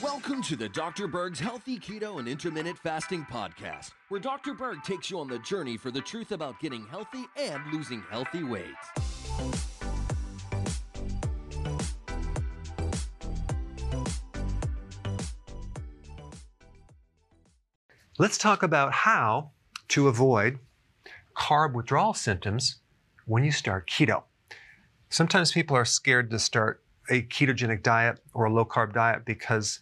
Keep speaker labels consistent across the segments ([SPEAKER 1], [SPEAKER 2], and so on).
[SPEAKER 1] Welcome to the Dr. Berg's Healthy Keto and Intermittent Fasting Podcast, where Dr. Berg takes you on the journey for the truth about getting healthy and losing healthy weight.
[SPEAKER 2] Let's talk about how to avoid carb withdrawal symptoms when you start keto. Sometimes people are scared to start a ketogenic diet or a low carb diet because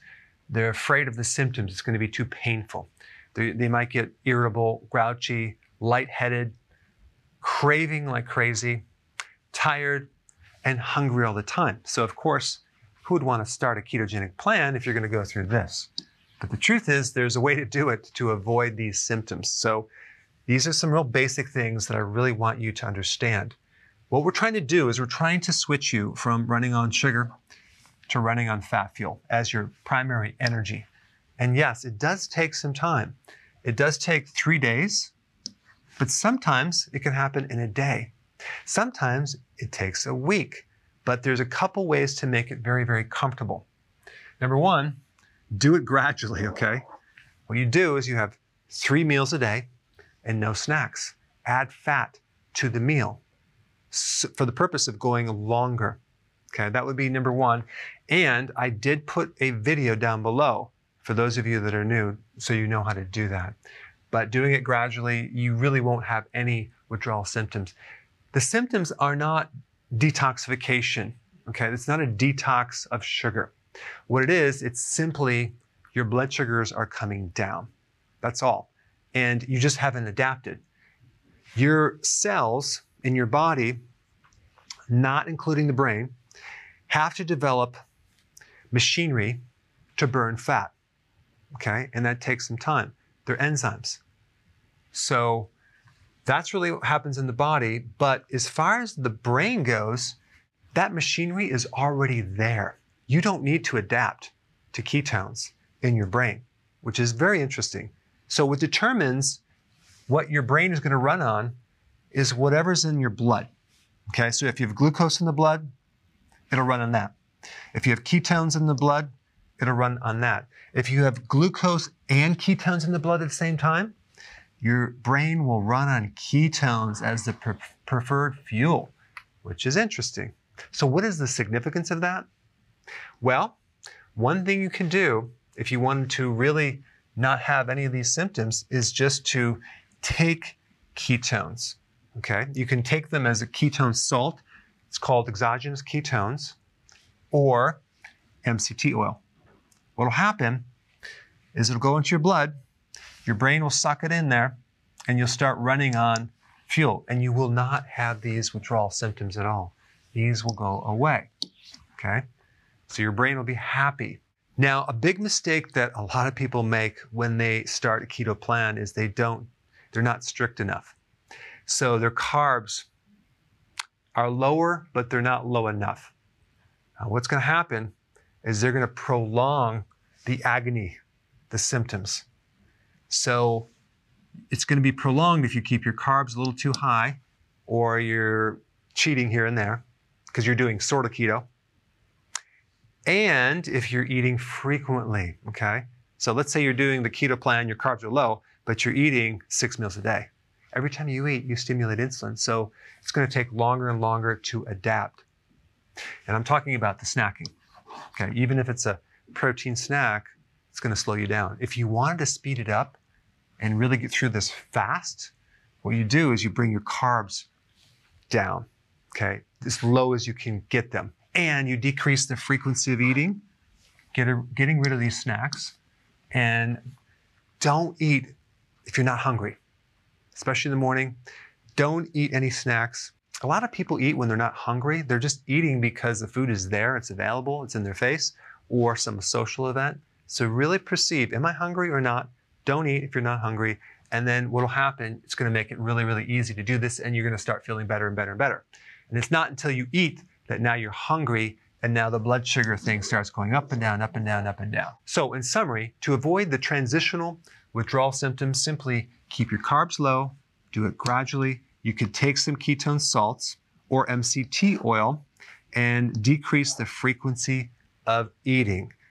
[SPEAKER 2] they're afraid of the symptoms. It's going to be too painful. They, they might get irritable, grouchy, lightheaded, craving like crazy, tired, and hungry all the time. So, of course, who would want to start a ketogenic plan if you're going to go through this? But the truth is, there's a way to do it to avoid these symptoms. So, these are some real basic things that I really want you to understand. What we're trying to do is we're trying to switch you from running on sugar to running on fat fuel as your primary energy. And yes, it does take some time. It does take three days, but sometimes it can happen in a day. Sometimes it takes a week, but there's a couple ways to make it very, very comfortable. Number one, do it gradually, okay? What you do is you have three meals a day and no snacks. Add fat to the meal for the purpose of going longer. Okay, that would be number one. And I did put a video down below for those of you that are new so you know how to do that. But doing it gradually, you really won't have any withdrawal symptoms. The symptoms are not detoxification. Okay, it's not a detox of sugar. What it is, it's simply your blood sugars are coming down. That's all and you just haven't adapted. Your cells in your body, not including the brain, have to develop machinery to burn fat. Okay, and that takes some time. They're enzymes. So that's really what happens in the body. But as far as the brain goes, that machinery is already there. You don't need to adapt to ketones in your brain, which is very interesting. So what determines what your brain is going to run on is whatever's in your blood. Okay, so if you have glucose in the blood, it'll run on that. If you have ketones in the blood, it'll run on that. If you have glucose and ketones in the blood at the same time, your brain will run on ketones as the pre- preferred fuel, which is interesting. So, what is the significance of that? Well, one thing you can do if you wanted to really not have any of these symptoms is just to take ketones. Okay, you can take them as a ketone salt. It's called exogenous ketones or MCT oil. What will happen is it'll go into your blood, your brain will suck it in there, and you'll start running on fuel, and you will not have these withdrawal symptoms at all. These will go away. Okay, so your brain will be happy now, a big mistake that a lot of people make when they start a keto plan is they don't, they're not strict enough. So their carbs are lower, but they're not low enough. Now, what's going to happen is they're going to prolong the agony, the symptoms. So it's going to be prolonged if you keep your carbs a little too high or you're cheating here and there because you're doing sort of keto and if you're eating frequently, okay? So let's say you're doing the keto plan, your carbs are low, but you're eating six meals a day. Every time you eat, you stimulate insulin. So it's going to take longer and longer to adapt. And I'm talking about the snacking. Okay, even if it's a protein snack, it's going to slow you down. If you wanted to speed it up and really get through this fast, what you do is you bring your carbs down, okay, as low as you can get them and you decrease the frequency of eating, get a, getting rid of these snacks, and don't eat if you're not hungry, especially in the morning. Don't eat any snacks. A lot of people eat when they're not hungry. They're just eating because the food is there, it's available, it's in their face, or some social event. So really perceive, am I hungry or not? Don't eat if you're not hungry. And then what'll happen, it's gonna make it really, really easy to do this and you're gonna start feeling better and better and better. And it's not until you eat that now you're hungry and now the blood sugar thing starts going up and down, up and down, up and down. So, in summary, to avoid the transitional withdrawal symptoms, simply keep your carbs low, do it gradually. You could take some ketone salts or MCT oil. and decrease the frequency of eating.